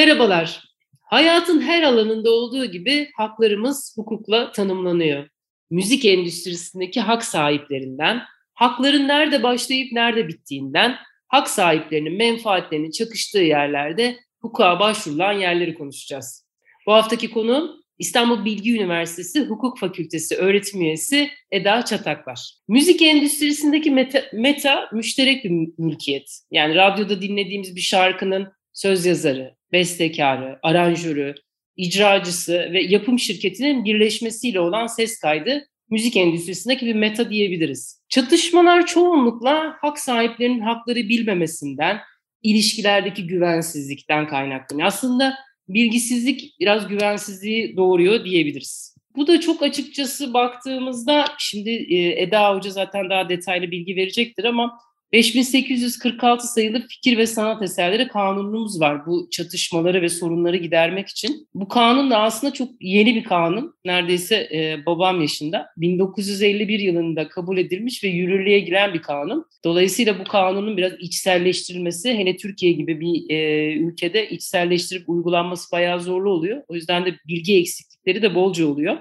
Merhabalar. Hayatın her alanında olduğu gibi haklarımız hukukla tanımlanıyor. Müzik endüstrisindeki hak sahiplerinden, hakların nerede başlayıp nerede bittiğinden, hak sahiplerinin menfaatlerinin çakıştığı yerlerde hukuka başvurulan yerleri konuşacağız. Bu haftaki konu İstanbul Bilgi Üniversitesi Hukuk Fakültesi öğretim üyesi Eda Çataklar. Müzik endüstrisindeki meta, meta müşterek bir mülkiyet. Yani radyoda dinlediğimiz bir şarkının söz yazarı, bestekarı, aranjörü, icracısı ve yapım şirketinin birleşmesiyle olan ses kaydı müzik endüstrisindeki bir meta diyebiliriz. Çatışmalar çoğunlukla hak sahiplerinin hakları bilmemesinden, ilişkilerdeki güvensizlikten kaynaklanıyor. Aslında bilgisizlik biraz güvensizliği doğuruyor diyebiliriz. Bu da çok açıkçası baktığımızda şimdi Eda Hoca zaten daha detaylı bilgi verecektir ama 5846 sayılı fikir ve sanat eserleri kanunumuz var bu çatışmaları ve sorunları gidermek için. Bu kanun da aslında çok yeni bir kanun. Neredeyse e, babam yaşında. 1951 yılında kabul edilmiş ve yürürlüğe giren bir kanun. Dolayısıyla bu kanunun biraz içselleştirilmesi hele Türkiye gibi bir e, ülkede içselleştirip uygulanması bayağı zorlu oluyor. O yüzden de bilgi eksiklikleri de bolca oluyor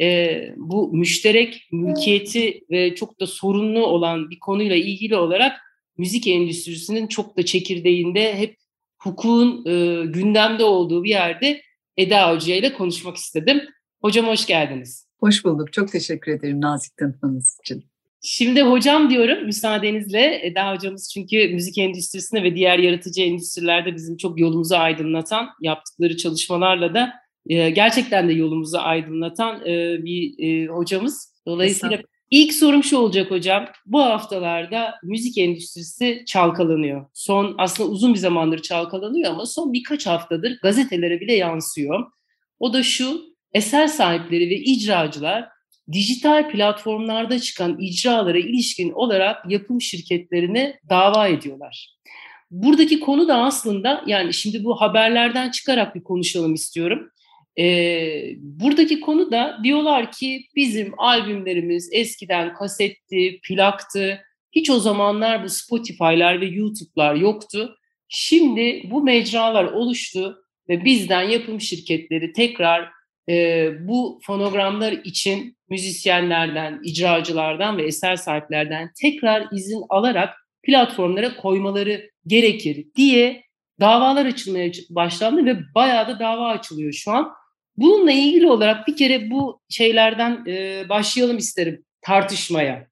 e, bu müşterek mülkiyeti ve çok da sorunlu olan bir konuyla ilgili olarak müzik endüstrisinin çok da çekirdeğinde hep hukukun e, gündemde olduğu bir yerde Eda Hoca ile konuşmak istedim. Hocam hoş geldiniz. Hoş bulduk. Çok teşekkür ederim nazik tanıtmanız için. Şimdi hocam diyorum müsaadenizle Eda hocamız çünkü müzik endüstrisinde ve diğer yaratıcı endüstrilerde bizim çok yolumuzu aydınlatan yaptıkları çalışmalarla da e, gerçekten de yolumuzu aydınlatan e, bir e, hocamız. Dolayısıyla ilk sorum şu olacak hocam. Bu haftalarda müzik endüstrisi çalkalanıyor. Son aslında uzun bir zamandır çalkalanıyor ama son birkaç haftadır gazetelere bile yansıyor. O da şu eser sahipleri ve icracılar dijital platformlarda çıkan icralara ilişkin olarak yapım şirketlerine dava ediyorlar. Buradaki konu da aslında yani şimdi bu haberlerden çıkarak bir konuşalım istiyorum. E, buradaki konu da diyorlar ki bizim albümlerimiz eskiden kasetti, plaktı. Hiç o zamanlar bu Spotify'lar ve YouTube'lar yoktu. Şimdi bu mecralar oluştu ve bizden yapım şirketleri tekrar e, bu fonogramlar için müzisyenlerden, icracılardan ve eser sahiplerden tekrar izin alarak platformlara koymaları gerekir diye davalar açılmaya başlandı ve bayağı da dava açılıyor şu an. Bununla ilgili olarak bir kere bu şeylerden e, başlayalım isterim tartışmaya.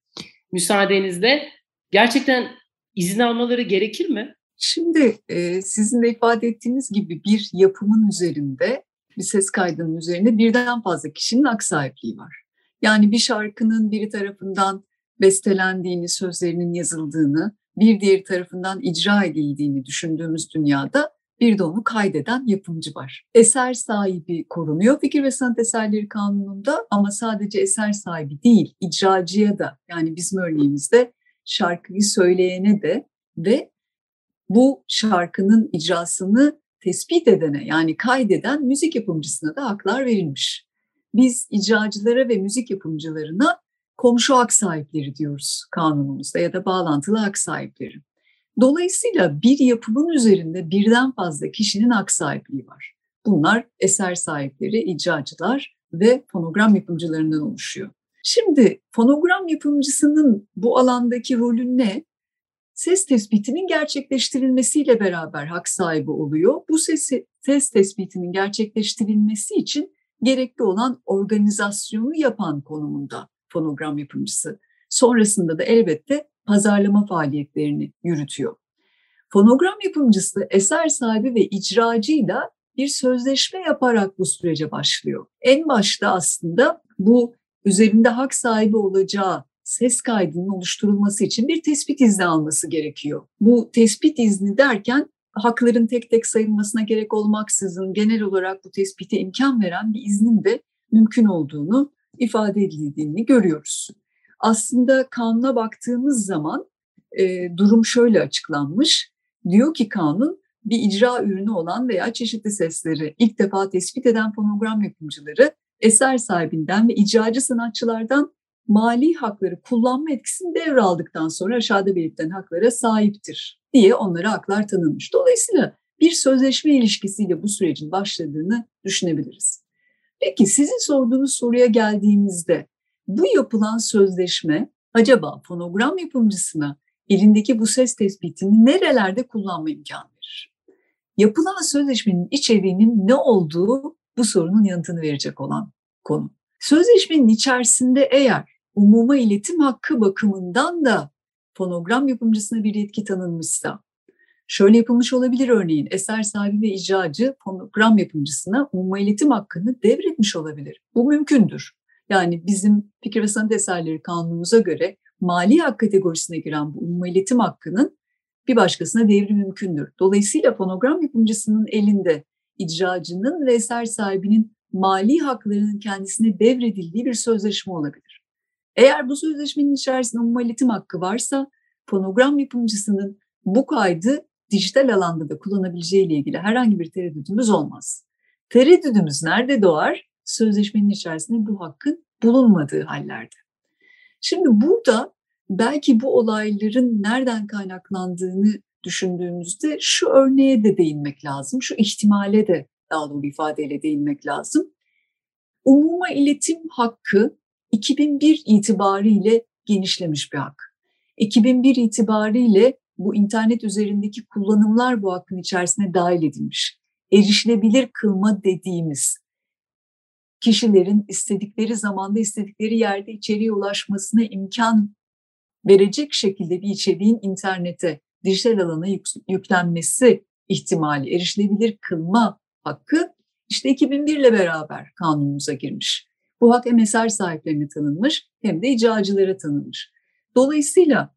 Müsaadenizle. Gerçekten izin almaları gerekir mi? Şimdi e, sizin de ifade ettiğiniz gibi bir yapımın üzerinde, bir ses kaydının üzerinde birden fazla kişinin hak sahipliği var. Yani bir şarkının biri tarafından bestelendiğini, sözlerinin yazıldığını, bir diğer tarafından icra edildiğini düşündüğümüz dünyada bir de onu kaydeden yapımcı var. Eser sahibi korunuyor fikir ve sanat eserleri kanununda ama sadece eser sahibi değil, icracıya da yani bizim örneğimizde şarkıyı söyleyene de ve bu şarkının icrasını tespit edene yani kaydeden müzik yapımcısına da haklar verilmiş. Biz icracılara ve müzik yapımcılarına komşu hak sahipleri diyoruz kanunumuzda ya da bağlantılı hak sahipleri. Dolayısıyla bir yapımın üzerinde birden fazla kişinin hak sahipliği var. Bunlar eser sahipleri, icracılar ve fonogram yapımcılarından oluşuyor. Şimdi fonogram yapımcısının bu alandaki rolü ne? Ses tespitinin gerçekleştirilmesiyle beraber hak sahibi oluyor. Bu sesi, ses tespitinin gerçekleştirilmesi için gerekli olan organizasyonu yapan konumunda fonogram yapımcısı. Sonrasında da elbette pazarlama faaliyetlerini yürütüyor. Fonogram yapımcısı eser sahibi ve icracıyla bir sözleşme yaparak bu sürece başlıyor. En başta aslında bu üzerinde hak sahibi olacağı ses kaydının oluşturulması için bir tespit izni alması gerekiyor. Bu tespit izni derken hakların tek tek sayılmasına gerek olmaksızın genel olarak bu tespite imkan veren bir iznin de mümkün olduğunu ifade edildiğini görüyoruz. Aslında kanuna baktığımız zaman e, durum şöyle açıklanmış. Diyor ki kanun bir icra ürünü olan veya çeşitli sesleri ilk defa tespit eden fonogram yapımcıları eser sahibinden ve icracı sanatçılardan mali hakları kullanma etkisini devraldıktan sonra aşağıda belirtilen haklara sahiptir diye onlara haklar tanınmış. Dolayısıyla bir sözleşme ilişkisiyle bu sürecin başladığını düşünebiliriz. Peki sizin sorduğunuz soruya geldiğimizde bu yapılan sözleşme acaba fonogram yapımcısına elindeki bu ses tespitini nerelerde kullanma imkanı verir? Yapılan sözleşmenin içeriğinin ne olduğu bu sorunun yanıtını verecek olan konu. Sözleşmenin içerisinde eğer umuma iletim hakkı bakımından da fonogram yapımcısına bir yetki tanınmışsa, şöyle yapılmış olabilir örneğin eser sahibi ve icracı fonogram yapımcısına umuma iletim hakkını devretmiş olabilir. Bu mümkündür. Yani bizim fikir ve sanat eserleri kanunumuza göre mali hak kategorisine giren bu umuma iletim hakkının bir başkasına devri mümkündür. Dolayısıyla fonogram yapımcısının elinde icracının ve eser sahibinin mali haklarının kendisine devredildiği bir sözleşme olabilir. Eğer bu sözleşmenin içerisinde umuma iletim hakkı varsa fonogram yapımcısının bu kaydı dijital alanda da kullanabileceği ile ilgili herhangi bir tereddütümüz olmaz. Tereddütümüz nerede doğar? Sözleşmenin içerisinde bu hakkın bulunmadığı hallerde. Şimdi burada belki bu olayların nereden kaynaklandığını düşündüğümüzde şu örneğe de değinmek lazım, şu ihtimale de daha doğru ifadeyle değinmek lazım. Umuma iletim hakkı 2001 itibariyle genişlemiş bir hak. 2001 itibariyle bu internet üzerindeki kullanımlar bu hakkın içerisine dahil edilmiş. Erişilebilir kılma dediğimiz kişilerin istedikleri zamanda istedikleri yerde içeriye ulaşmasına imkan verecek şekilde bir içeriğin internete, dijital alana yüklenmesi ihtimali, erişilebilir kılma hakkı işte 2001 ile beraber kanunumuza girmiş. Bu hak hem eser sahiplerine tanınmış hem de icracılara tanınmış. Dolayısıyla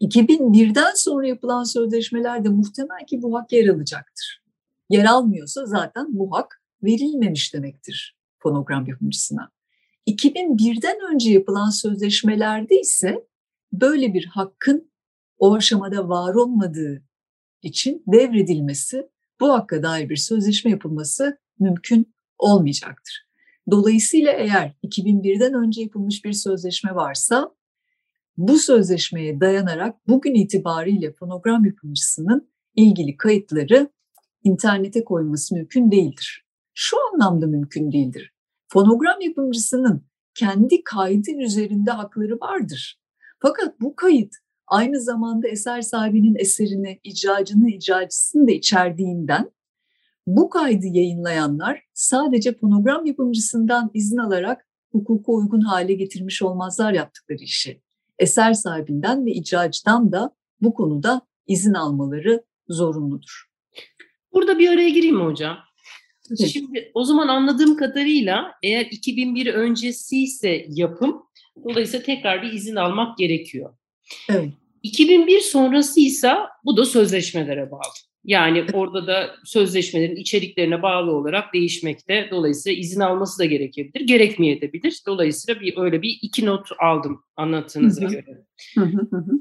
2001'den sonra yapılan sözleşmelerde muhtemel ki bu hak yer alacaktır. Yer almıyorsa zaten bu hak verilmemiş demektir fonogram yapımcısına. 2001'den önce yapılan sözleşmelerde ise böyle bir hakkın o aşamada var olmadığı için devredilmesi, bu hakka dair bir sözleşme yapılması mümkün olmayacaktır. Dolayısıyla eğer 2001'den önce yapılmış bir sözleşme varsa bu sözleşmeye dayanarak bugün itibariyle fonogram yapımcısının ilgili kayıtları internete koyması mümkün değildir. Şu anlamda mümkün değildir. Fonogram yapımcısının kendi kaydı üzerinde hakları vardır. Fakat bu kayıt aynı zamanda eser sahibinin eserini, icracının icracısını da içerdiğinden bu kaydı yayınlayanlar sadece fonogram yapımcısından izin alarak hukuka uygun hale getirmiş olmazlar yaptıkları işi. Eser sahibinden ve icracıdan da bu konuda izin almaları zorunludur. Burada bir araya gireyim mi hocam? Şimdi o zaman anladığım kadarıyla eğer 2001 öncesi ise yapım dolayısıyla tekrar bir izin almak gerekiyor. Evet. 2001 sonrası ise bu da sözleşmelere bağlı. Yani orada da sözleşmelerin içeriklerine bağlı olarak değişmekte. Dolayısıyla izin alması da gerekebilir, gerekmeyebilir. Dolayısıyla bir öyle bir iki not aldım anlattığınıza göre.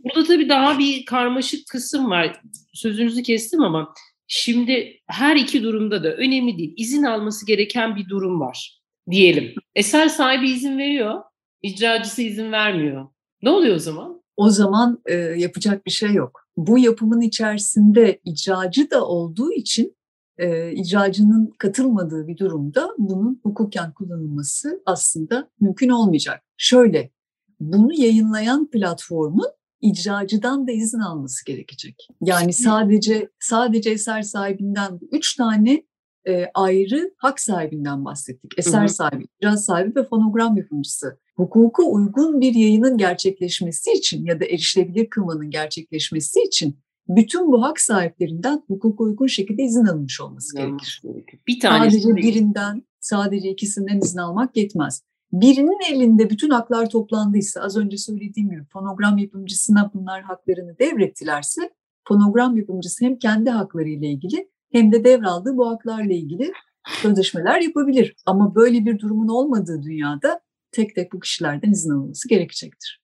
Burada tabii daha bir karmaşık kısım var. Sözünüzü kestim ama şimdi her iki durumda da önemli değil. İzin alması gereken bir durum var diyelim. Eser sahibi izin veriyor, icracısı izin vermiyor. Ne oluyor o zaman? O zaman e, yapacak bir şey yok bu yapımın içerisinde icracı da olduğu için e, icracının katılmadığı bir durumda bunun hukuken kullanılması aslında mümkün olmayacak. Şöyle, bunu yayınlayan platformun icracıdan da izin alması gerekecek. Yani sadece sadece eser sahibinden üç tane e, ayrı hak sahibinden bahsettik. Eser hı hı. sahibi, icra sahibi ve fonogram yapımcısı hukuka uygun bir yayının gerçekleşmesi için ya da erişilebilir kılmanın gerçekleşmesi için bütün bu hak sahiplerinden hukuka uygun şekilde izin alınmış olması gerekir. Bir tane sadece birinden, sadece ikisinden izin almak yetmez. Birinin elinde bütün haklar toplandıysa az önce söylediğim gibi fonogram yapımcısına bunlar haklarını devrettilerse fonogram yapımcısı hem kendi haklarıyla ilgili hem de devraldığı bu haklarla ilgili sözleşmeler yapabilir. Ama böyle bir durumun olmadığı dünyada tek tek bu kişilerden izin alınması gerekecektir.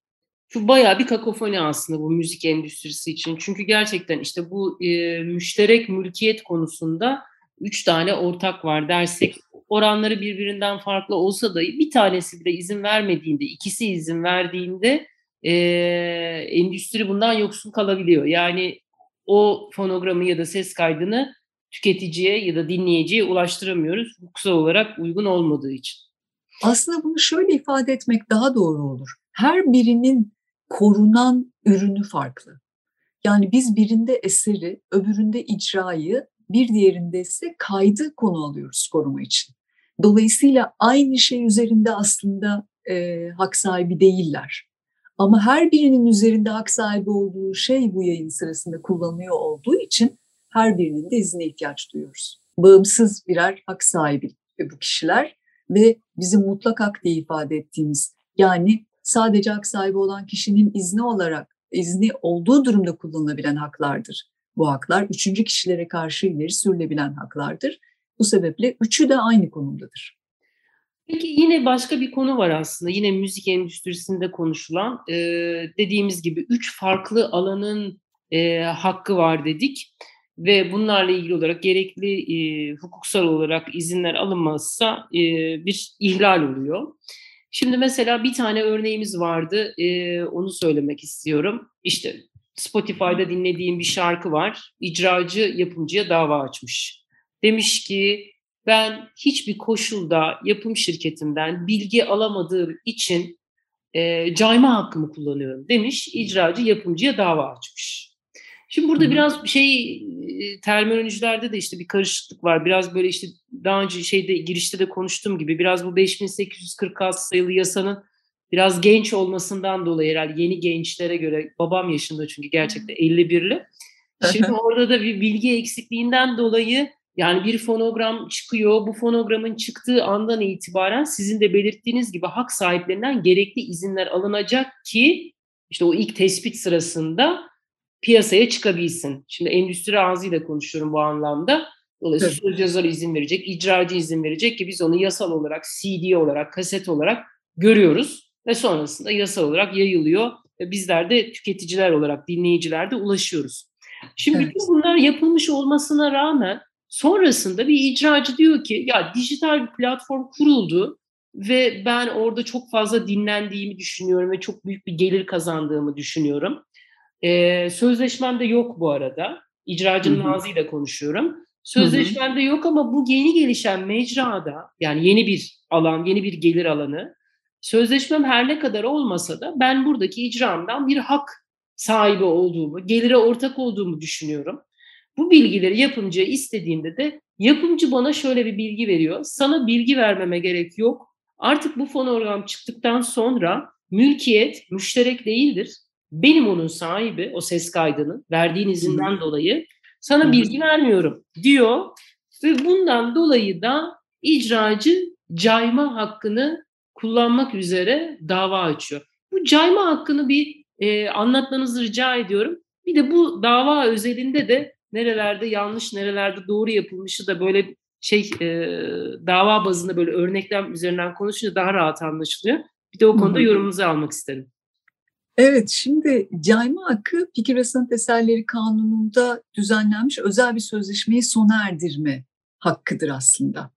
Bu bayağı bir kakofoni aslında bu müzik endüstrisi için. Çünkü gerçekten işte bu e, müşterek mülkiyet konusunda üç tane ortak var dersek oranları birbirinden farklı olsa da bir tanesi bile izin vermediğinde, ikisi izin verdiğinde e, endüstri bundan yoksun kalabiliyor. Yani o fonogramı ya da ses kaydını tüketiciye ya da dinleyiciye ulaştıramıyoruz hukuksal olarak uygun olmadığı için. Aslında bunu şöyle ifade etmek daha doğru olur. Her birinin korunan ürünü farklı. Yani biz birinde eseri, öbüründe icrayı, bir diğerinde ise kaydı konu alıyoruz koruma için. Dolayısıyla aynı şey üzerinde aslında e, hak sahibi değiller. Ama her birinin üzerinde hak sahibi olduğu şey bu yayın sırasında kullanılıyor olduğu için her birinin de izine ihtiyaç duyuyoruz. Bağımsız birer hak sahibi bu kişiler ve bizim mutlak hak diye ifade ettiğimiz yani sadece hak sahibi olan kişinin izni olarak izni olduğu durumda kullanılabilen haklardır. Bu haklar üçüncü kişilere karşı ileri sürülebilen haklardır. Bu sebeple üçü de aynı konumdadır. Peki yine başka bir konu var aslında. Yine müzik endüstrisinde konuşulan e, dediğimiz gibi üç farklı alanın e, hakkı var dedik ve bunlarla ilgili olarak gerekli e, hukuksal olarak izinler alınmazsa e, bir ihlal oluyor. Şimdi mesela bir tane örneğimiz vardı, e, onu söylemek istiyorum. İşte Spotify'da dinlediğim bir şarkı var, icracı yapımcıya dava açmış. Demiş ki ben hiçbir koşulda yapım şirketimden bilgi alamadığım için e, cayma hakkımı kullanıyorum demiş, icracı yapımcıya dava açmış. Şimdi burada Hı-hı. biraz şey terminolojilerde de işte bir karışıklık var. Biraz böyle işte daha önce şeyde girişte de konuştuğum gibi biraz bu 5846 sayılı yasanın biraz genç olmasından dolayı herhalde yeni gençlere göre babam yaşında çünkü gerçekten 51'li. Şimdi orada da bir bilgi eksikliğinden dolayı yani bir fonogram çıkıyor. Bu fonogramın çıktığı andan itibaren sizin de belirttiğiniz gibi hak sahiplerinden gerekli izinler alınacak ki işte o ilk tespit sırasında piyasaya çıkabilsin. Şimdi endüstri ağzıyla konuşuyorum bu anlamda. Dolayısıyla evet. söz yazarı izin verecek, icracı izin verecek ki biz onu yasal olarak, CD olarak, kaset olarak görüyoruz ve sonrasında yasal olarak yayılıyor ve bizler de tüketiciler olarak, dinleyiciler de ulaşıyoruz. Şimdi evet. bütün bunlar yapılmış olmasına rağmen sonrasında bir icracı diyor ki ya dijital bir platform kuruldu ve ben orada çok fazla dinlendiğimi düşünüyorum ve çok büyük bir gelir kazandığımı düşünüyorum. E, sözleşmemde yok bu arada. İcracının ağzıyla konuşuyorum. Sözleşmemde Hı-hı. yok ama bu yeni gelişen mecrada yani yeni bir alan, yeni bir gelir alanı sözleşmem her ne kadar olmasa da ben buradaki icramdan bir hak sahibi olduğumu, gelire ortak olduğumu düşünüyorum. Bu bilgileri yapımcıya istediğimde de yapımcı bana şöyle bir bilgi veriyor. Sana bilgi vermeme gerek yok. Artık bu fonogram çıktıktan sonra mülkiyet müşterek değildir benim onun sahibi o ses kaydının verdiğin izinden dolayı sana bilgi vermiyorum diyor ve bundan dolayı da icracı cayma hakkını kullanmak üzere dava açıyor. Bu cayma hakkını bir e, anlatmanızı rica ediyorum. Bir de bu dava özelinde de nerelerde yanlış, nerelerde doğru yapılmışı da böyle şey e, dava bazında böyle örnekler üzerinden konuşunca daha rahat anlaşılıyor. Bir de o konuda yorumunuzu almak isterim. Evet, şimdi cayma hakkı fikir ve sanat eserleri kanununda düzenlenmiş özel bir sözleşmeyi sona erdirme hakkıdır aslında.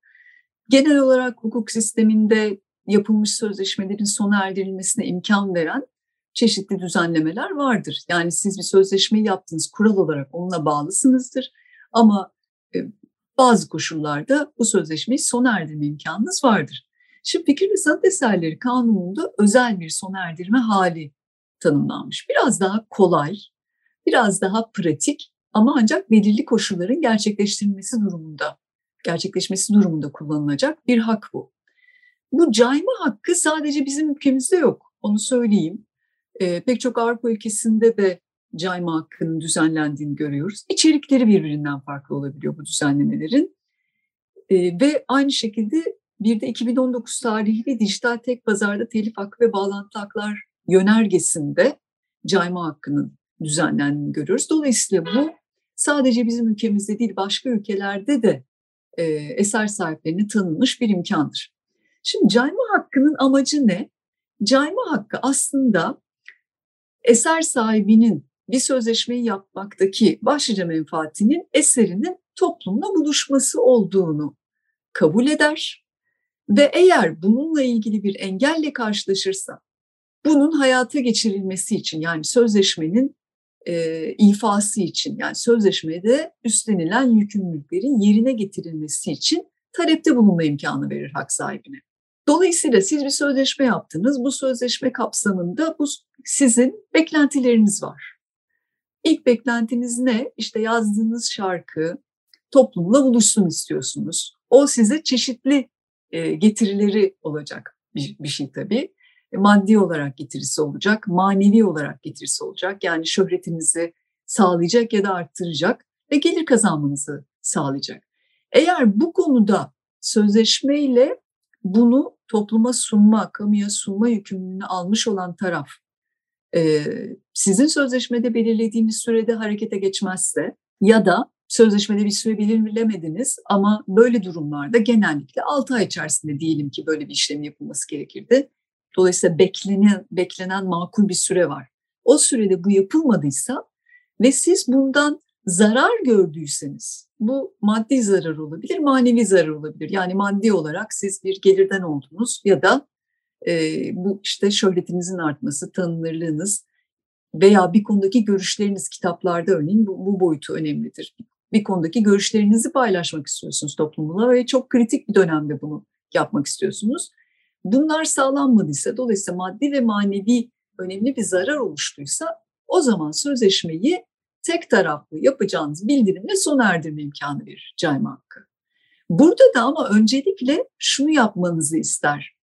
Genel olarak hukuk sisteminde yapılmış sözleşmelerin sona erdirilmesine imkan veren çeşitli düzenlemeler vardır. Yani siz bir sözleşmeyi yaptınız, kural olarak onunla bağlısınızdır. Ama e, bazı koşullarda bu sözleşmeyi sona erdirme imkanınız vardır. Şimdi fikir ve sanat eserleri kanununda özel bir sona erdirme hali tanımlanmış. Biraz daha kolay, biraz daha pratik ama ancak belirli koşulların gerçekleştirilmesi durumunda, gerçekleşmesi durumunda kullanılacak bir hak bu. Bu cayma hakkı sadece bizim ülkemizde yok, onu söyleyeyim. E, pek çok Avrupa ülkesinde de cayma hakkının düzenlendiğini görüyoruz. İçerikleri birbirinden farklı olabiliyor bu düzenlemelerin. E, ve aynı şekilde bir de 2019 tarihli dijital tek pazarda telif hakkı ve bağlantı haklar yönergesinde cayma hakkının düzenlendiğini görüyoruz. Dolayısıyla bu sadece bizim ülkemizde değil başka ülkelerde de e, eser sahiplerine tanınmış bir imkandır. Şimdi cayma hakkının amacı ne? Cayma hakkı aslında eser sahibinin bir sözleşmeyi yapmaktaki başlıca menfaatinin eserinin toplumla buluşması olduğunu kabul eder ve eğer bununla ilgili bir engelle karşılaşırsa bunun hayata geçirilmesi için yani sözleşmenin e, ifası için yani sözleşmede üstlenilen yükümlülüklerin yerine getirilmesi için talepte bulunma imkanı verir hak sahibine. Dolayısıyla siz bir sözleşme yaptınız. Bu sözleşme kapsamında bu sizin beklentileriniz var. İlk beklentiniz ne? İşte yazdığınız şarkı toplumla buluşsun istiyorsunuz. O size çeşitli e, getirileri olacak bir, bir şey tabii. E, maddi olarak getirisi olacak, manevi olarak getirisi olacak. Yani şöhretinizi sağlayacak ya da arttıracak ve gelir kazanmanızı sağlayacak. Eğer bu konuda sözleşmeyle bunu topluma sunma, kamuya sunma yükümlülüğünü almış olan taraf sizin sözleşmede belirlediğiniz sürede harekete geçmezse ya da sözleşmede bir süre belirlemediniz ama böyle durumlarda genellikle 6 ay içerisinde diyelim ki böyle bir işlem yapılması gerekirdi. Dolayısıyla beklenen, beklenen makul bir süre var. O sürede bu yapılmadıysa ve siz bundan zarar gördüyseniz bu maddi zarar olabilir, manevi zarar olabilir. Yani maddi olarak siz bir gelirden oldunuz ya da e, bu işte şöhretinizin artması, tanınırlığınız veya bir konudaki görüşleriniz kitaplarda örneğin bu, bu boyutu önemlidir. Bir konudaki görüşlerinizi paylaşmak istiyorsunuz toplumla ve çok kritik bir dönemde bunu yapmak istiyorsunuz. Bunlar sağlanmadıysa, dolayısıyla maddi ve manevi önemli bir zarar oluştuysa o zaman sözleşmeyi tek taraflı yapacağınız bildirimle sona erdirme imkanı verir cayma hakkı. Burada da ama öncelikle şunu yapmanızı ister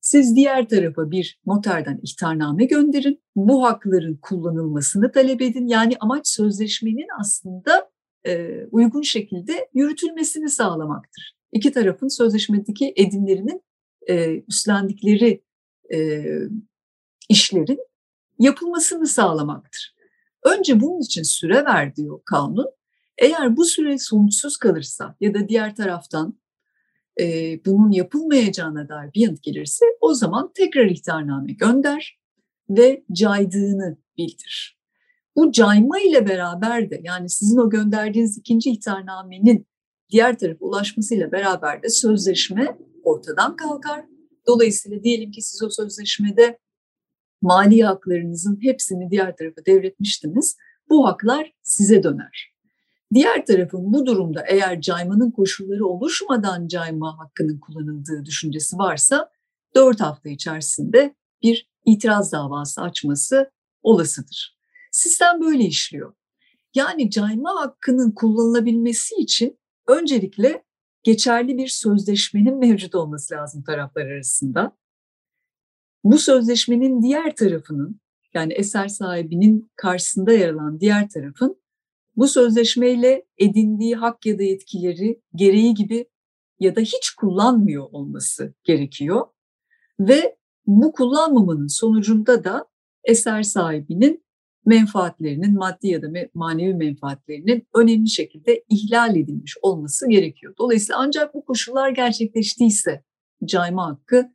siz diğer tarafa bir noterden ihtarname gönderin. Bu hakların kullanılmasını talep edin. Yani amaç sözleşmenin aslında e, uygun şekilde yürütülmesini sağlamaktır. İki tarafın sözleşmedeki edimlerinin e, üstlendikleri e, işlerin yapılmasını sağlamaktır. Önce bunun için süre ver diyor kanun. Eğer bu süre sonuçsuz kalırsa ya da diğer taraftan e, bunun yapılmayacağına dair bir yanıt gelirse o zaman tekrar ihtarname gönder ve caydığını bildir. Bu cayma ile beraber de yani sizin o gönderdiğiniz ikinci ihtarnamenin diğer tarafa ulaşmasıyla beraber de sözleşme ortadan kalkar. Dolayısıyla diyelim ki siz o sözleşmede mali haklarınızın hepsini diğer tarafa devretmiştiniz. Bu haklar size döner. Diğer tarafın bu durumda eğer caymanın koşulları oluşmadan cayma hakkının kullanıldığı düşüncesi varsa 4 hafta içerisinde bir itiraz davası açması olasıdır. Sistem böyle işliyor. Yani cayma hakkının kullanılabilmesi için öncelikle geçerli bir sözleşmenin mevcut olması lazım taraflar arasında. Bu sözleşmenin diğer tarafının yani eser sahibinin karşısında yer alan diğer tarafın bu sözleşmeyle edindiği hak ya da yetkileri gereği gibi ya da hiç kullanmıyor olması gerekiyor. Ve bu kullanmamanın sonucunda da eser sahibinin menfaatlerinin maddi ya da manevi menfaatlerinin önemli şekilde ihlal edilmiş olması gerekiyor. Dolayısıyla ancak bu koşullar gerçekleştiyse cayma hakkı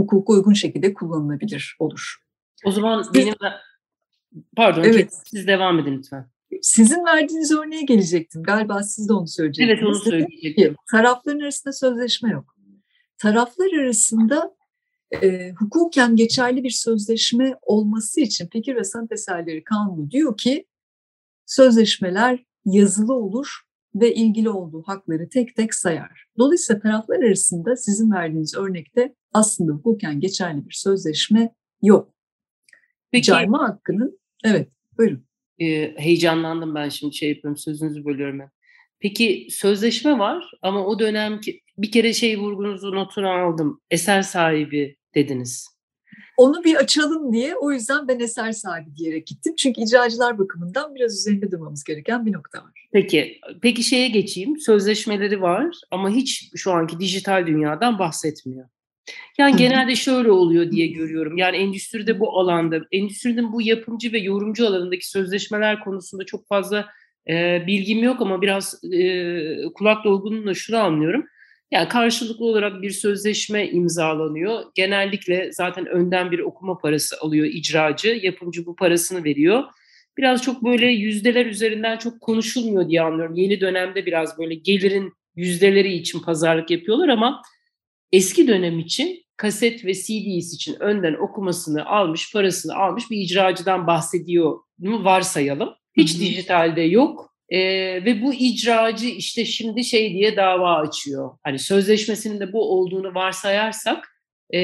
hukuka uygun şekilde kullanılabilir olur. O zaman benim pardon evet. siz devam edin lütfen. Sizin verdiğiniz örneğe gelecektim. Galiba siz de onu söyleyecektiniz. Evet onu söyleyecektim. Tarafların arasında sözleşme yok. Taraflar arasında e, hukuken geçerli bir sözleşme olması için Fikir ve Sanat Eserleri Kanunu diyor ki sözleşmeler yazılı olur ve ilgili olduğu hakları tek tek sayar. Dolayısıyla taraflar arasında sizin verdiğiniz örnekte aslında hukuken geçerli bir sözleşme yok. Peki, Cayma hakkının, evet buyurun e, heyecanlandım ben şimdi şey yapıyorum sözünüzü bölüyorum ben. Peki sözleşme var ama o dönem bir kere şey vurgunuzu notunu aldım. Eser sahibi dediniz. Onu bir açalım diye o yüzden ben eser sahibi diyerek gittim. Çünkü icracılar bakımından biraz üzerinde durmamız gereken bir nokta var. Peki, peki şeye geçeyim. Sözleşmeleri var ama hiç şu anki dijital dünyadan bahsetmiyor. Yani genelde şöyle oluyor diye görüyorum. Yani endüstride bu alanda, endüstrinin bu yapımcı ve yorumcu alanındaki sözleşmeler konusunda çok fazla e, bilgim yok ama biraz e, kulak dolgunluğuyla şunu anlıyorum. Yani karşılıklı olarak bir sözleşme imzalanıyor. Genellikle zaten önden bir okuma parası alıyor icracı. Yapımcı bu parasını veriyor. Biraz çok böyle yüzdeler üzerinden çok konuşulmuyor diye anlıyorum. Yeni dönemde biraz böyle gelirin yüzdeleri için pazarlık yapıyorlar ama eski dönem için kaset ve CD'si için önden okumasını almış, parasını almış bir icracıdan bahsediyor mu varsayalım. Hiç dijitalde yok. Ee, ve bu icracı işte şimdi şey diye dava açıyor. Hani sözleşmesinin de bu olduğunu varsayarsak e,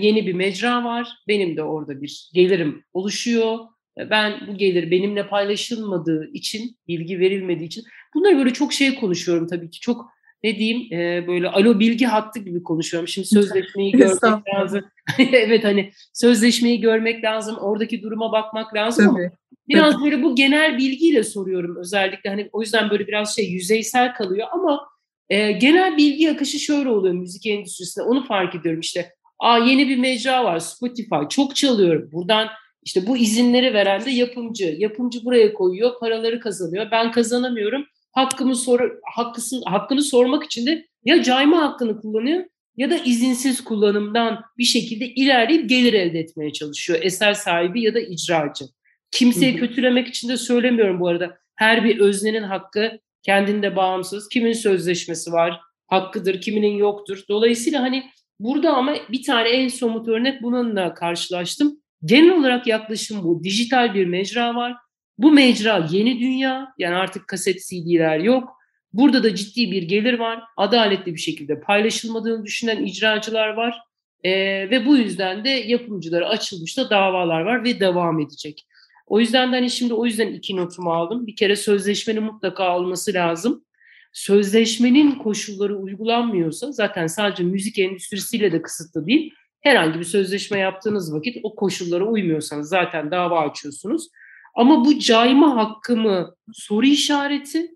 yeni bir mecra var. Benim de orada bir gelirim oluşuyor. Ben bu gelir benimle paylaşılmadığı için, bilgi verilmediği için bunları böyle çok şey konuşuyorum tabii ki. Çok ne diyeyim e, böyle alo bilgi hattı gibi konuşuyorum. Şimdi sözleşmeyi görmek lazım. evet hani sözleşmeyi görmek lazım. Oradaki duruma bakmak lazım Tabii. ama biraz Tabii. böyle bu genel bilgiyle soruyorum özellikle. Hani o yüzden böyle biraz şey yüzeysel kalıyor ama e, genel bilgi akışı şöyle oluyor müzik endüstrisinde. Onu fark ediyorum işte. Aa yeni bir mecra var Spotify. Çok çalıyorum. Buradan işte bu izinleri veren de yapımcı. Yapımcı buraya koyuyor, paraları kazanıyor. Ben kazanamıyorum hakkımı sor hakkısın hakkını sormak için de ya cayma hakkını kullanıyor ya da izinsiz kullanımdan bir şekilde ilerleyip gelir elde etmeye çalışıyor eser sahibi ya da icracı. Kimseyi kötülemek için de söylemiyorum bu arada. Her bir öznenin hakkı kendinde bağımsız. Kimin sözleşmesi var, hakkıdır, kiminin yoktur. Dolayısıyla hani burada ama bir tane en somut örnek bununla karşılaştım. Genel olarak yaklaşım bu. Dijital bir mecra var bu mecra yeni dünya yani artık kaset CD'ler yok. Burada da ciddi bir gelir var. Adaletli bir şekilde paylaşılmadığını düşünen icracılar var. ee, ve bu yüzden de yapımcılara açılmış da davalar var ve devam edecek. O yüzden de hani şimdi o yüzden iki notumu aldım. Bir kere sözleşmenin mutlaka olması lazım. Sözleşmenin koşulları uygulanmıyorsa zaten sadece müzik endüstrisiyle de kısıtlı değil. Herhangi bir sözleşme yaptığınız vakit o koşullara uymuyorsanız zaten dava açıyorsunuz. Ama bu cayma hakkı mı soru işareti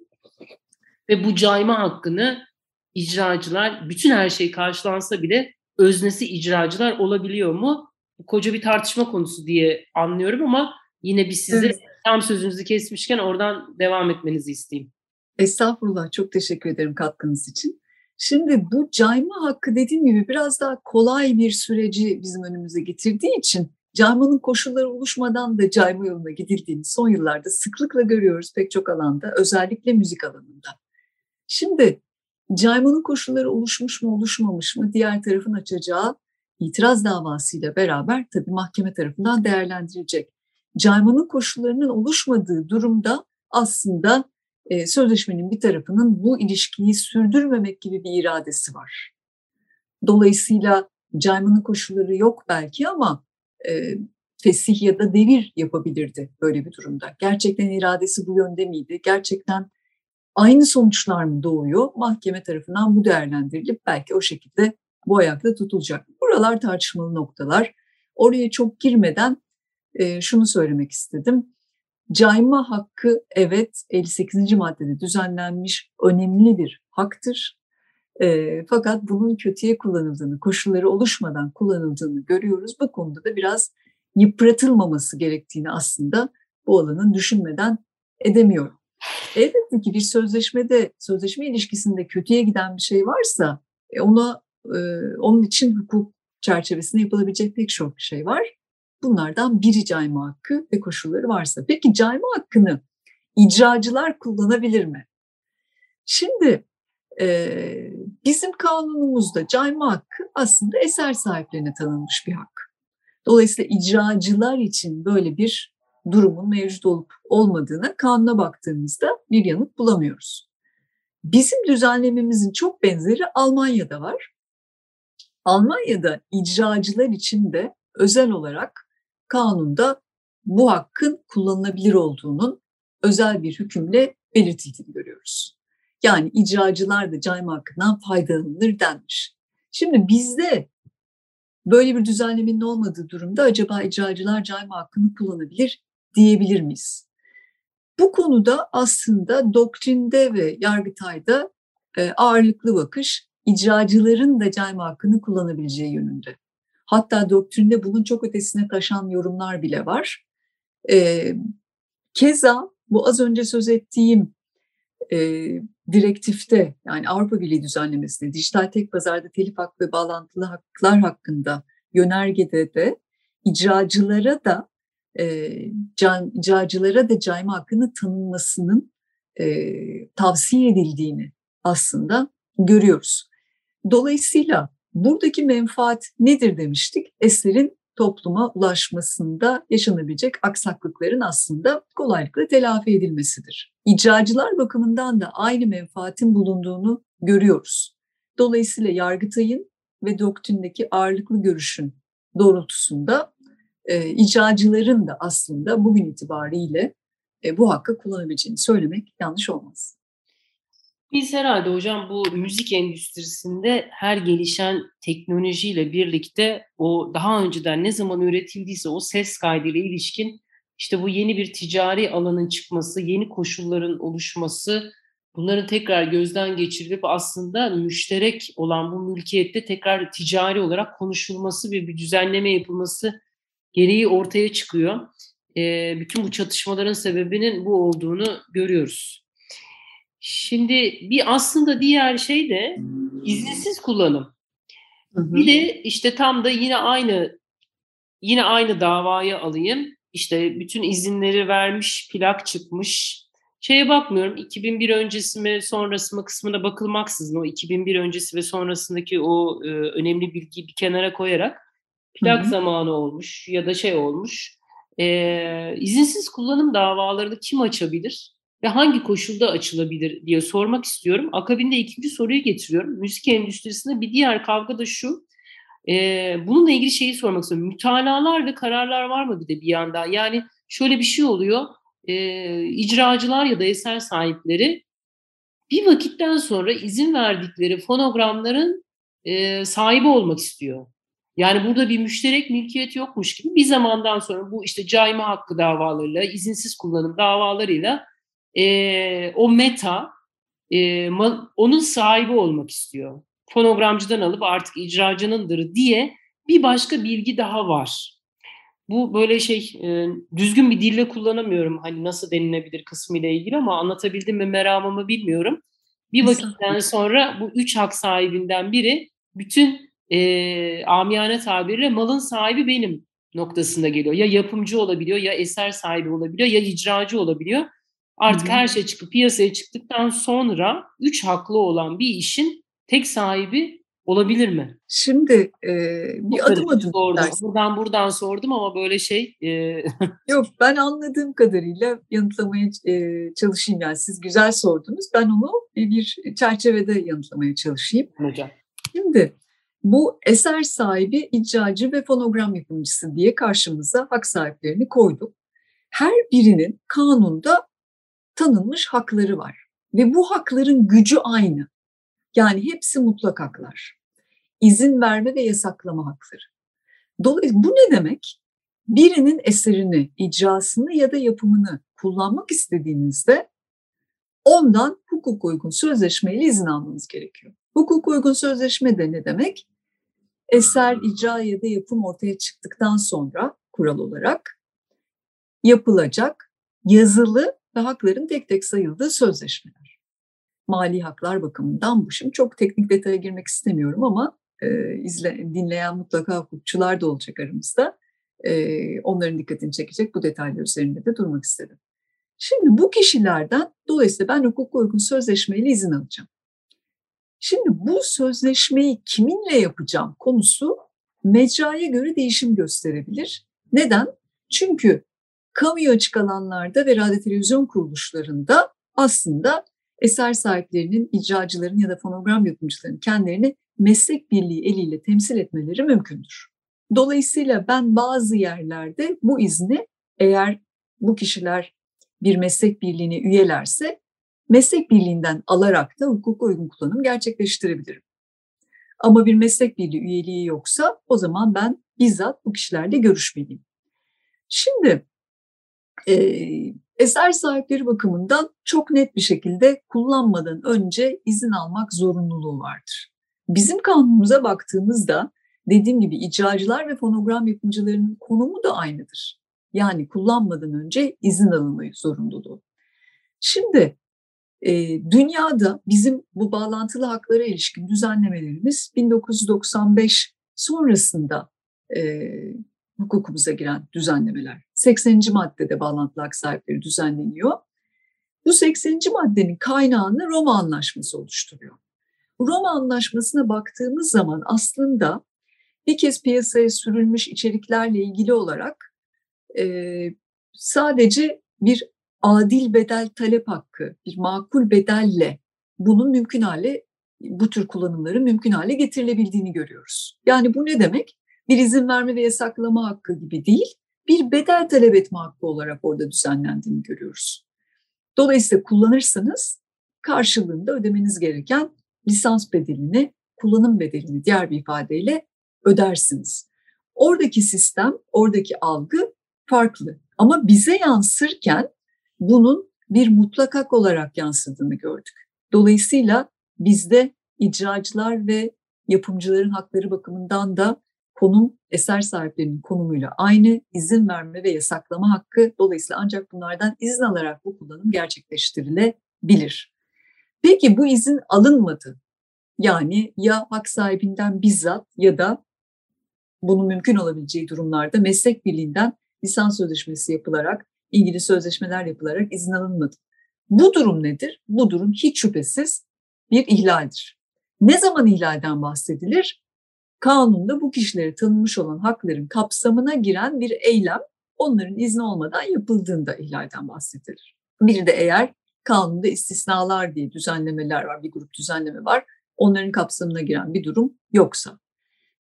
ve bu cayma hakkını icracılar bütün her şey karşılansa bile öznesi icracılar olabiliyor mu? Bu koca bir tartışma konusu diye anlıyorum ama yine bir size evet. tam sözünüzü kesmişken oradan devam etmenizi isteyeyim. Estağfurullah çok teşekkür ederim katkınız için. Şimdi bu cayma hakkı dediğim gibi biraz daha kolay bir süreci bizim önümüze getirdiği için Caymanın koşulları oluşmadan da cayma yoluna gidildiğini son yıllarda sıklıkla görüyoruz pek çok alanda, özellikle müzik alanında. Şimdi caymanın koşulları oluşmuş mu oluşmamış mı diğer tarafın açacağı itiraz davasıyla beraber tabii mahkeme tarafından değerlendirilecek. Caymanın koşullarının oluşmadığı durumda aslında e, sözleşmenin bir tarafının bu ilişkiyi sürdürmemek gibi bir iradesi var. Dolayısıyla caymanın koşulları yok belki ama e, fesih ya da devir yapabilirdi böyle bir durumda. Gerçekten iradesi bu yönde miydi? Gerçekten aynı sonuçlar mı doğuyor? Mahkeme tarafından bu değerlendirilip belki o şekilde bu ayakta tutulacak. Buralar tartışmalı noktalar. Oraya çok girmeden e, şunu söylemek istedim. Cayma hakkı evet 58. maddede düzenlenmiş önemli bir haktır. E, fakat bunun kötüye kullanıldığını, koşulları oluşmadan kullanıldığını görüyoruz. Bu konuda da biraz yıpratılmaması gerektiğini aslında bu alanın düşünmeden edemiyor. Elbette ki bir sözleşmede, sözleşme ilişkisinde kötüye giden bir şey varsa e, ona e, onun için hukuk çerçevesinde yapılabilecek pek çok şey var. Bunlardan biri cayma hakkı ve koşulları varsa. Peki cayma hakkını icracılar kullanabilir mi? Şimdi ee, bizim kanunumuzda cayma hakkı aslında eser sahiplerine tanınmış bir hak. Dolayısıyla icracılar için böyle bir durumun mevcut olup olmadığına kanuna baktığımızda bir yanıt bulamıyoruz. Bizim düzenlememizin çok benzeri Almanya'da var. Almanya'da icracılar için de özel olarak kanunda bu hakkın kullanılabilir olduğunun özel bir hükümle belirtildiğini görüyoruz. Yani icracılar da cayma hakkından faydalanır denmiş. Şimdi bizde Böyle bir düzenlemenin olmadığı durumda acaba icracılar cayma hakkını kullanabilir diyebilir miyiz? Bu konuda aslında doktrinde ve yargıtayda e, ağırlıklı bakış icracıların da cayma hakkını kullanabileceği yönünde. Hatta doktrinde bunun çok ötesine taşan yorumlar bile var. E, keza bu az önce söz ettiğim e, direktifte yani Avrupa Birliği düzenlemesinde dijital tek pazarda telif hakkı ve bağlantılı haklar hakkında yönergede de icracılara da e, can, icracılara da cayma hakkını tanınmasının e, tavsiye edildiğini aslında görüyoruz. Dolayısıyla buradaki menfaat nedir demiştik? Eserin topluma ulaşmasında yaşanabilecek aksaklıkların aslında kolaylıkla telafi edilmesidir. İcracılar bakımından da aynı menfaatin bulunduğunu görüyoruz. Dolayısıyla Yargıtay'ın ve doktrindeki ağırlıklı görüşün doğrultusunda e, icracıların da aslında bugün itibariyle e, bu hakkı kullanabileceğini söylemek yanlış olmaz. Biz herhalde hocam bu müzik endüstrisinde her gelişen teknolojiyle birlikte o daha önceden ne zaman üretildiyse o ses kaydıyla ilişkin işte bu yeni bir ticari alanın çıkması, yeni koşulların oluşması, bunların tekrar gözden geçirilip aslında müşterek olan bu mülkiyette tekrar ticari olarak konuşulması ve bir düzenleme yapılması gereği ortaya çıkıyor. E, bütün bu çatışmaların sebebinin bu olduğunu görüyoruz. Şimdi bir aslında diğer şey de izinsiz kullanım. Hı hı. Bir de işte tam da yine aynı yine aynı davaya alayım. İşte bütün izinleri vermiş, plak çıkmış. Şeye bakmıyorum 2001 öncesi mi sonrası mı kısmına bakılmaksızın o 2001 öncesi ve sonrasındaki o e, önemli bilgiyi bir kenara koyarak plak hı hı. zamanı olmuş ya da şey olmuş. E, izinsiz kullanım davalarını kim açabilir? Ve hangi koşulda açılabilir diye sormak istiyorum. Akabinde ikinci soruyu getiriyorum. Müzik endüstrisinde bir diğer kavga da şu. E, bununla ilgili şeyi sormak istiyorum. Mütalalar ve kararlar var mı bir de bir yanda? Yani şöyle bir şey oluyor. E, icracılar ya da eser sahipleri bir vakitten sonra izin verdikleri fonogramların e, sahibi olmak istiyor. Yani burada bir müşterek mülkiyet yokmuş gibi bir zamandan sonra bu işte cayma hakkı davalarıyla, izinsiz kullanım davalarıyla e, o meta e, onun sahibi olmak istiyor. Fonogramcıdan alıp artık icracınındır diye bir başka bilgi daha var. Bu böyle şey e, düzgün bir dille kullanamıyorum hani nasıl denilebilir kısmı ile ilgili ama anlatabildim mi meramımı bilmiyorum. Bir vakitten sonra bu üç hak sahibinden biri bütün e, amiyane tabirle malın sahibi benim noktasında geliyor. Ya yapımcı olabiliyor ya eser sahibi olabiliyor ya icracı olabiliyor. Artık Hı-hı. her şey çıkıp piyasaya çıktıktan sonra üç haklı olan bir işin tek sahibi olabilir mi? Şimdi e, bir adım adım sordum. Dersin. Buradan buradan sordum ama böyle şey... E... Yok ben anladığım kadarıyla yanıtlamaya e, çalışayım. Yani siz güzel sordunuz. Ben onu bir çerçevede yanıtlamaya çalışayım. Hocam. Şimdi bu eser sahibi, icracı ve fonogram yapımcısı diye karşımıza hak sahiplerini koyduk. Her birinin kanunda tanınmış hakları var. Ve bu hakların gücü aynı. Yani hepsi mutlak haklar. İzin verme ve yasaklama hakları. Dolayısıyla bu ne demek? Birinin eserini, icrasını ya da yapımını kullanmak istediğinizde ondan hukuk uygun sözleşmeyle izin almanız gerekiyor. Hukuk uygun sözleşme de ne demek? Eser, icra ya da yapım ortaya çıktıktan sonra kural olarak yapılacak yazılı ve hakların tek tek sayıldığı sözleşmeler. Mali haklar bakımından bu. Şimdi çok teknik detaya girmek istemiyorum ama e, izle, dinleyen mutlaka hukukçular da olacak aramızda. E, onların dikkatini çekecek bu detaylar üzerinde de durmak istedim. Şimdi bu kişilerden dolayısıyla ben hukuk uygun sözleşmeyle izin alacağım. Şimdi bu sözleşmeyi kiminle yapacağım konusu mecraya göre değişim gösterebilir. Neden? Çünkü kamuya açık alanlarda ve radyo televizyon kuruluşlarında aslında eser sahiplerinin, icracıların ya da fonogram yapımcılarının kendilerini meslek birliği eliyle temsil etmeleri mümkündür. Dolayısıyla ben bazı yerlerde bu izni eğer bu kişiler bir meslek birliğine üyelerse meslek birliğinden alarak da hukuk uygun kullanım gerçekleştirebilirim. Ama bir meslek birliği üyeliği yoksa o zaman ben bizzat bu kişilerle görüşmeliyim. Şimdi e, eser sahipleri bakımından çok net bir şekilde kullanmadan önce izin almak zorunluluğu vardır. Bizim kanunumuza baktığımızda dediğim gibi icracılar ve fonogram yapımcılarının konumu da aynıdır. Yani kullanmadan önce izin alınmayı zorunluluğu. Şimdi e, dünyada bizim bu bağlantılı haklara ilişkin düzenlemelerimiz 1995 sonrasında e, hukukumuza giren düzenlemeler. 80. maddede bağlantılı hak sahipleri düzenleniyor. Bu 80. maddenin kaynağını Roma Anlaşması oluşturuyor. Roma Anlaşması'na baktığımız zaman aslında bir kez piyasaya sürülmüş içeriklerle ilgili olarak e, sadece bir adil bedel talep hakkı, bir makul bedelle bunun mümkün hale, bu tür kullanımların mümkün hale getirilebildiğini görüyoruz. Yani bu ne demek? Bir izin verme ve yasaklama hakkı gibi değil, bir bedel talep etme hakkı olarak orada düzenlendiğini görüyoruz. Dolayısıyla kullanırsanız karşılığında ödemeniz gereken lisans bedelini, kullanım bedelini diğer bir ifadeyle ödersiniz. Oradaki sistem, oradaki algı farklı. Ama bize yansırken bunun bir mutlak hak olarak yansıdığını gördük. Dolayısıyla bizde icracılar ve yapımcıların hakları bakımından da konum eser sahiplerinin konumuyla aynı izin verme ve yasaklama hakkı. Dolayısıyla ancak bunlardan izin alarak bu kullanım gerçekleştirilebilir. Peki bu izin alınmadı. Yani ya hak sahibinden bizzat ya da bunun mümkün olabileceği durumlarda meslek birliğinden lisans sözleşmesi yapılarak, ilgili sözleşmeler yapılarak izin alınmadı. Bu durum nedir? Bu durum hiç şüphesiz bir ihlaldir. Ne zaman ihlalden bahsedilir? Kanunda bu kişilere tanınmış olan hakların kapsamına giren bir eylem onların izni olmadan yapıldığında ihlalden bahsedilir. Bir de eğer kanunda istisnalar diye düzenlemeler var, bir grup düzenleme var. Onların kapsamına giren bir durum yoksa.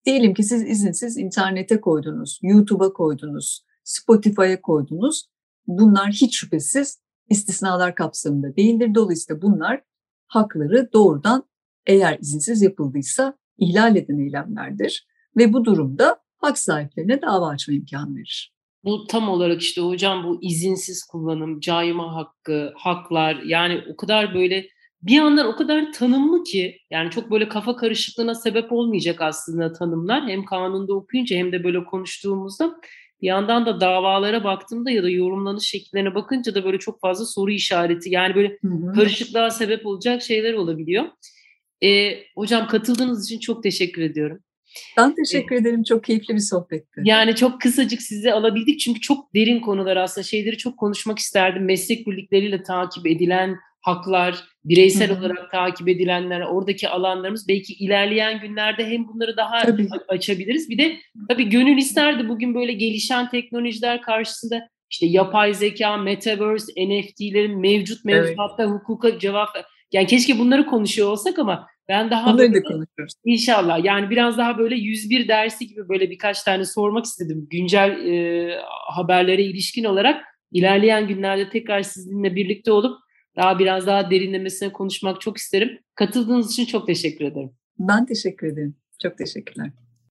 Diyelim ki siz izinsiz internete koydunuz, YouTube'a koydunuz, Spotify'a koydunuz. Bunlar hiç şüphesiz istisnalar kapsamında değildir. Dolayısıyla bunlar hakları doğrudan eğer izinsiz yapıldıysa ihlal eden eylemlerdir. Ve bu durumda hak sahiplerine dava açma imkanı verir. Bu tam olarak işte hocam bu izinsiz kullanım, cayma hakkı, haklar yani o kadar böyle bir yandan o kadar tanımlı ki yani çok böyle kafa karışıklığına sebep olmayacak aslında tanımlar. Hem kanunda okuyunca hem de böyle konuştuğumuzda bir yandan da davalara baktığımda ya da yorumlanış şekillerine bakınca da böyle çok fazla soru işareti yani böyle hı hı. karışıklığa sebep olacak şeyler olabiliyor. Ee, hocam katıldığınız için çok teşekkür ediyorum. Ben teşekkür ederim. Çok keyifli bir sohbetti. Yani çok kısacık sizi alabildik çünkü çok derin konular aslında. Şeyleri çok konuşmak isterdim. Meslek birlikleriyle takip edilen haklar, bireysel Hı-hı. olarak takip edilenler, oradaki alanlarımız belki ilerleyen günlerde hem bunları daha tabii. açabiliriz. Bir de tabii gönül isterdi bugün böyle gelişen teknolojiler karşısında işte yapay zeka, metaverse, NFT'lerin mevcut mevzuatta evet. hukuka cevap yani keşke bunları konuşuyor olsak ama ben daha Bunları da konuşuruz. İnşallah. Yani biraz daha böyle 101 dersi gibi böyle birkaç tane sormak istedim. Güncel e, haberlere ilişkin olarak ilerleyen günlerde tekrar sizinle birlikte olup daha biraz daha derinlemesine konuşmak çok isterim. Katıldığınız için çok teşekkür ederim. Ben teşekkür ederim. Çok teşekkürler.